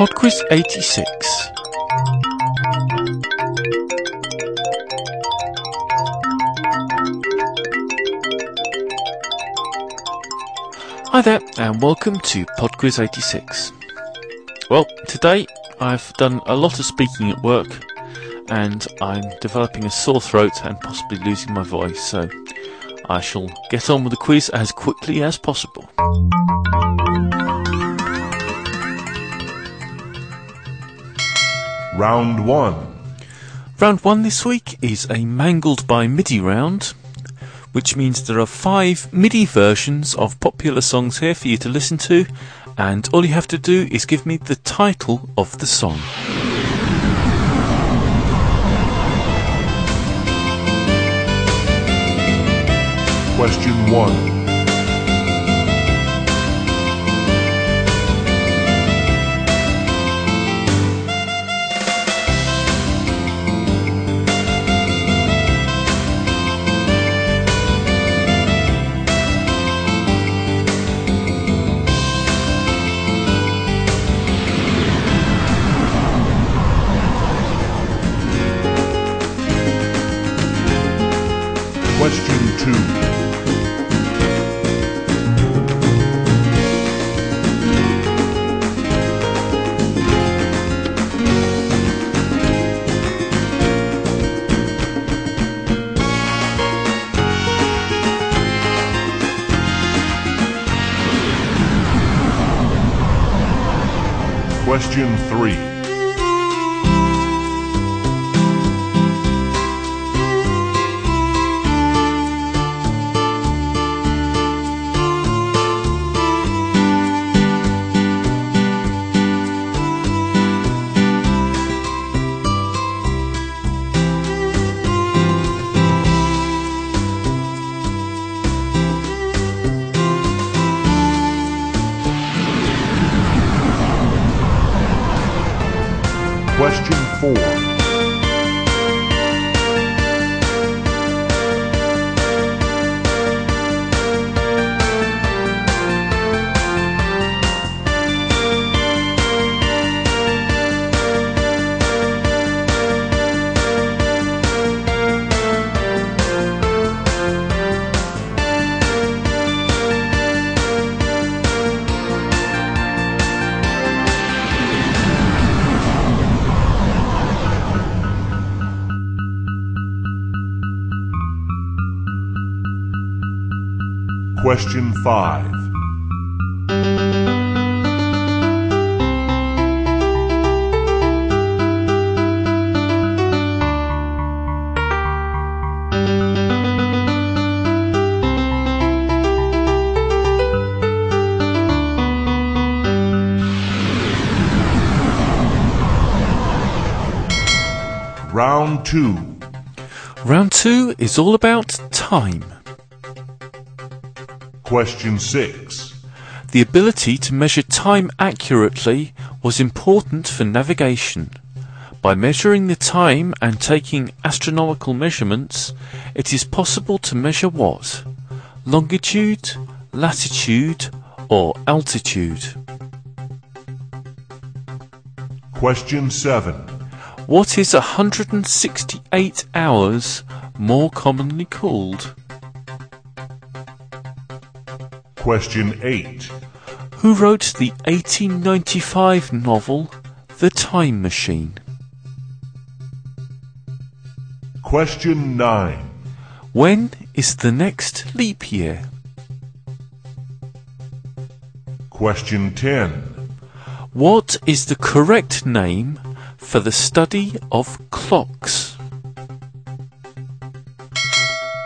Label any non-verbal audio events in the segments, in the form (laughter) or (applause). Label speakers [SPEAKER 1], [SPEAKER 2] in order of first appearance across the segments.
[SPEAKER 1] Podquiz 86. Hi there, and welcome to Podquiz 86. Well, today I've done a lot of speaking at work, and I'm developing a sore throat and possibly losing my voice, so I shall get on with the quiz as quickly as possible.
[SPEAKER 2] Round 1.
[SPEAKER 1] Round one this week is a mangled by MIDI round, which means there are five MIDI versions of popular songs here for you to listen to, and all you have to do is give me the title of the song.
[SPEAKER 2] Question 1. Question 3. Question 5. Round 2.
[SPEAKER 1] Round two is all about time.
[SPEAKER 2] Question 6.
[SPEAKER 1] The ability to measure time accurately was important for navigation. By measuring the time and taking astronomical measurements, it is possible to measure what? Longitude, latitude, or altitude?
[SPEAKER 2] Question 7.
[SPEAKER 1] What is 168 hours more commonly called?
[SPEAKER 2] Question 8.
[SPEAKER 1] Who wrote the 1895 novel The Time Machine?
[SPEAKER 2] Question 9.
[SPEAKER 1] When is the next leap year?
[SPEAKER 2] Question 10.
[SPEAKER 1] What is the correct name for the study of clocks?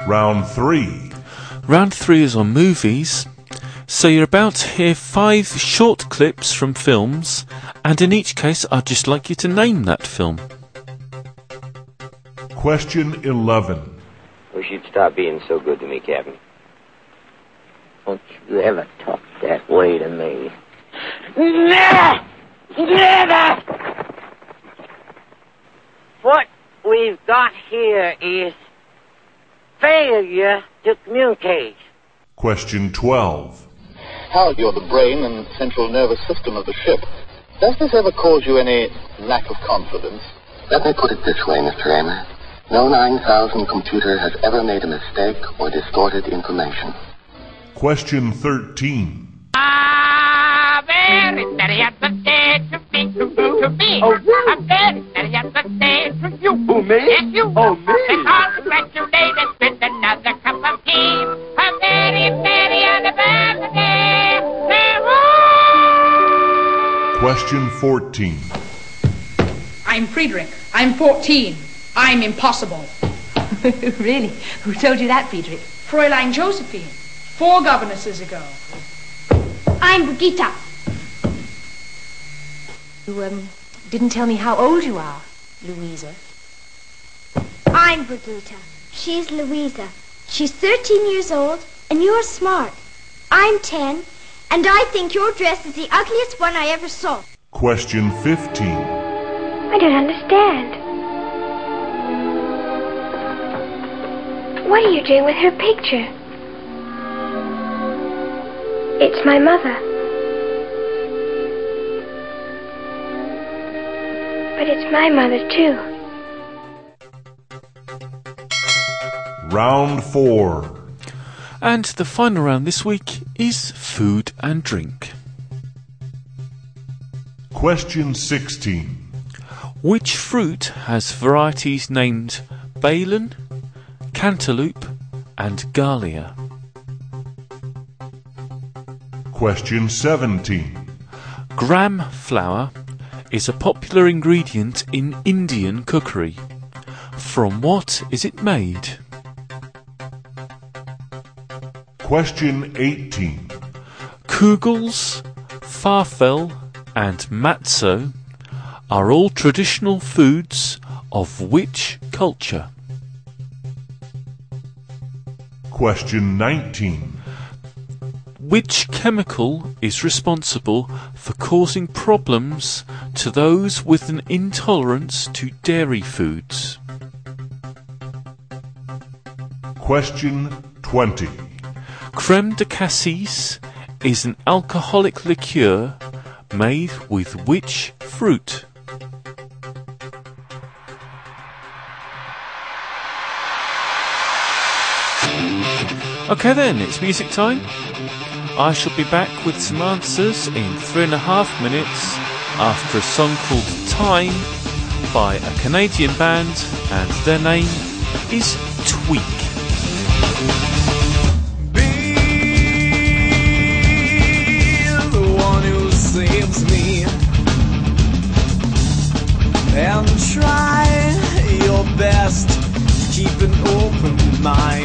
[SPEAKER 2] Round 3.
[SPEAKER 1] Round three is on movies. So you're about to hear five short clips from films, and in each case, I'd just like you to name that film.
[SPEAKER 2] Question 11.
[SPEAKER 3] Wish you'd stop being so good to me, Captain.
[SPEAKER 4] Don't you ever talk that way to me.
[SPEAKER 3] Never! Never!
[SPEAKER 4] What we've got here is failure to communicate.
[SPEAKER 2] Question 12.
[SPEAKER 5] Hal, you're the brain and central nervous system of the ship. Does this ever cause you any lack of confidence?
[SPEAKER 6] Let me put it this way, Mr. Amer. No 9000 computer has ever made a mistake or distorted information.
[SPEAKER 2] Question 13.
[SPEAKER 7] Ah, very to to to.
[SPEAKER 8] Oh, you?
[SPEAKER 7] I'm very steady at the stage to you.
[SPEAKER 8] Who, me?
[SPEAKER 7] Yes, you.
[SPEAKER 8] Oh, me?
[SPEAKER 7] Congratulated with another cup of tea.
[SPEAKER 2] Question 14.
[SPEAKER 9] I'm Friedrich. I'm 14. I'm impossible. (laughs)
[SPEAKER 10] really? Who told you that, Friedrich?
[SPEAKER 9] Fräulein Josephine. Four governesses ago.
[SPEAKER 11] I'm Brigitta.
[SPEAKER 10] You, um, didn't tell me how old you are, Louisa.
[SPEAKER 11] I'm Brigitta. She's Louisa. She's 13 years old, and you're smart. I'm 10, and I think your dress is the ugliest one I ever saw.
[SPEAKER 2] Question 15.
[SPEAKER 11] I don't understand. What are you doing with her picture? It's my mother. But it's my mother, too.
[SPEAKER 2] Round 4.
[SPEAKER 1] And the final round this week is food and drink.
[SPEAKER 2] Question 16.
[SPEAKER 1] Which fruit has varieties named Balin, Cantaloupe, and Galia?
[SPEAKER 2] Question 17.
[SPEAKER 1] Gram flour is a popular ingredient in Indian cookery. From what is it made?
[SPEAKER 2] Question 18.
[SPEAKER 1] Kugels, farfel, and matzo are all traditional foods of which culture?
[SPEAKER 2] Question 19.
[SPEAKER 1] Which chemical is responsible for causing problems to those with an intolerance to dairy foods?
[SPEAKER 2] Question 20.
[SPEAKER 1] Creme de cassis is an alcoholic liqueur made with which fruit? Okay then, it's music time. I shall be back with some answers in three and a half minutes after a song called Time by a Canadian band, and their name is Tweak.
[SPEAKER 12] Mind.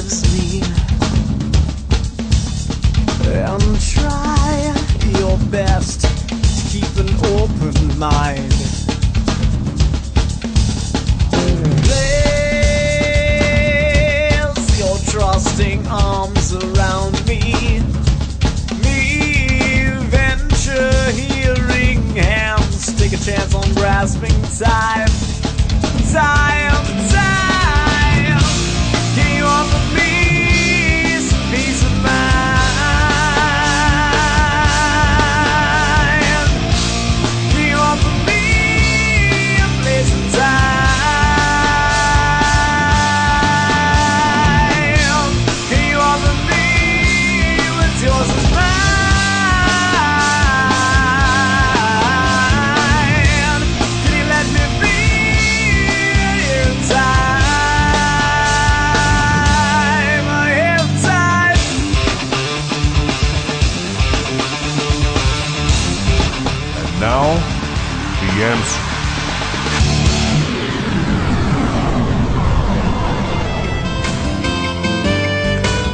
[SPEAKER 12] gives me. And try your best to keep an open mind. Place your trusting arms around me. Me, venture hearing hands. Take a chance on grasping time. Time, time.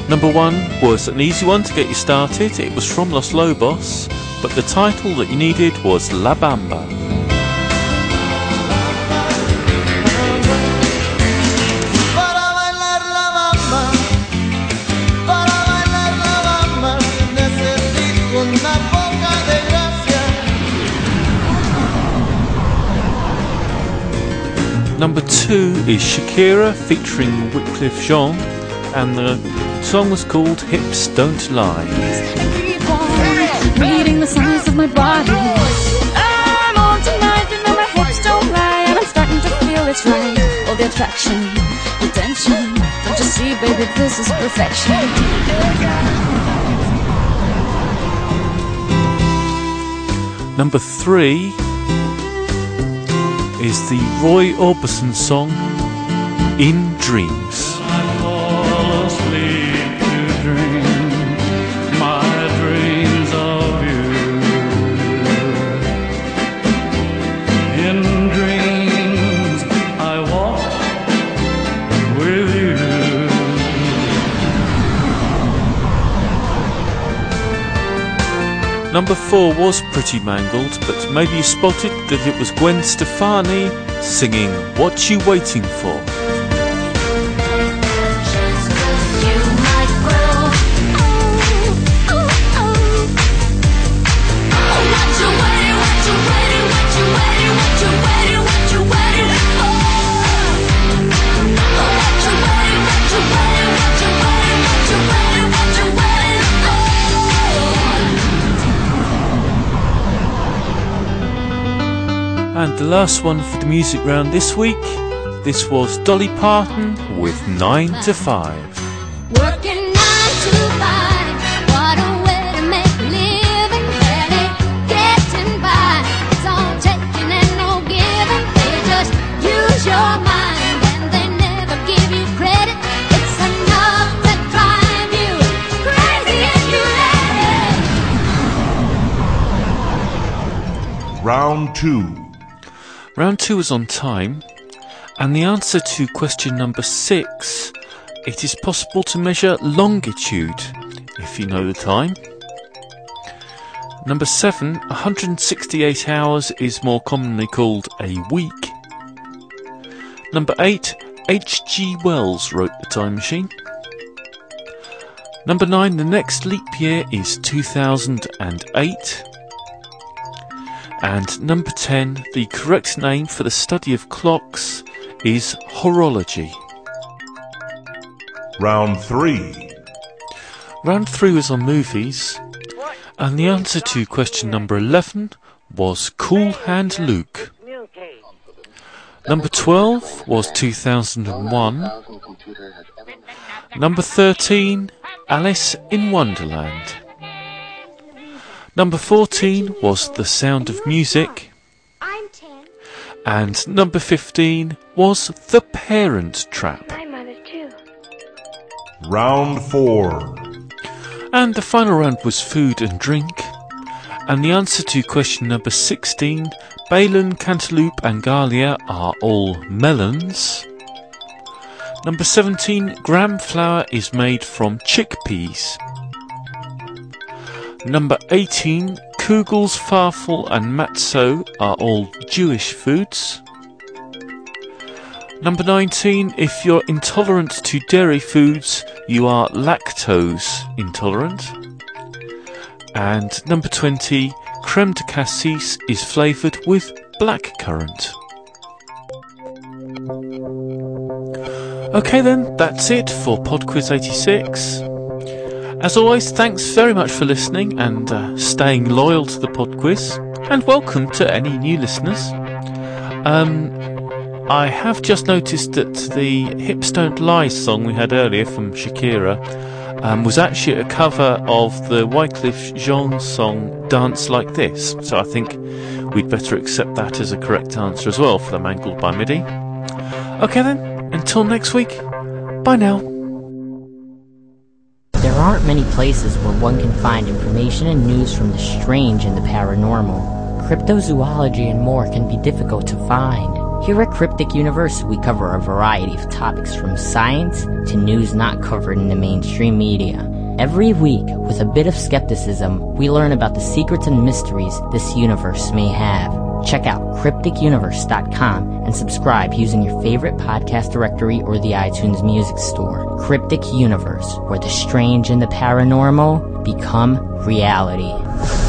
[SPEAKER 1] Number one was an easy one to get you started. It was from Los Lobos, but the title that you needed was La Bamba.
[SPEAKER 12] Para bailar la bamba, para bailar la bamba, necesito una poca de gracia.
[SPEAKER 1] Number two is Shakira featuring Wyclef Jean, and the song was called Hips Don't Lie.
[SPEAKER 8] reading the signs of my body. I'm on tonight, you know my hips don't lie, and I'm starting to feel it's right. All the attraction, the tension. Don't you see, baby, this is perfection.
[SPEAKER 1] Number three is the Roy Orbison song In Dreams. Number four was pretty mangled, but maybe you spotted that it was Gwen Stefani singing What You Waiting For. And the last one for the music round this week, this was Dolly Parton with 9 to 5.
[SPEAKER 8] Working nine to five, what a way to make a living. Barely getting by. It's all taking and no giving. They just use your mind and they never give you credit. It's enough to drive you crazy if you let it.
[SPEAKER 2] Round 2.
[SPEAKER 1] Round two is on time, and the answer to question number six it is possible to measure longitude if you know the time. Number seven, 168 hours is more commonly called a week. Number eight, H.G. Wells wrote The Time Machine. Number nine, the next leap year is 2008. And number 10, the correct name for the study of clocks is horology.
[SPEAKER 2] Round 3.
[SPEAKER 1] Round 3 was on movies, and the answer to question number 11 was Cool Hand Luke. Number 12 was 2001. Number 13, Alice in Wonderland. Number 14 was The Sound of Music.
[SPEAKER 11] I'm 10.
[SPEAKER 1] And number 15 was The Parent Trap.
[SPEAKER 11] My mother, too.
[SPEAKER 2] Round 4.
[SPEAKER 1] And the final round was food and drink. And the answer to question number 16, Balin, Cantaloupe and Galia are all melons. Number 17, gram flour is made from chickpeas. Number 18, kugels, farfel and matzo are all Jewish foods. Number 19, if you're intolerant to dairy foods, you are lactose intolerant. And number 20, creme de cassis is flavoured with Blackcurrant. Okay then, that's it for PodQuiz 86. As always, thanks very much for listening and uh, staying loyal to the PodQuiz, and welcome to any new listeners. Um, I have just noticed that the Hips Don't Lie song we had earlier from Shakira um, was actually a cover of the Wyclef Jean song Dance Like This, so I think we'd better accept that as a correct answer as well for the Mangled by MIDI. Okay then, until next week, bye now.
[SPEAKER 13] There aren't many places where one can find information and news from the strange and the paranormal. Cryptozoology and more can be difficult to find. Here at Cryptic Universe, we cover a variety of topics from science to news not covered in the mainstream media. Every week, with a bit of skepticism, we learn about the secrets and mysteries this universe may have. Check out crypticuniverse.com and subscribe using your favorite podcast directory or the iTunes Music Store. Cryptic Universe, where the strange and the paranormal become reality.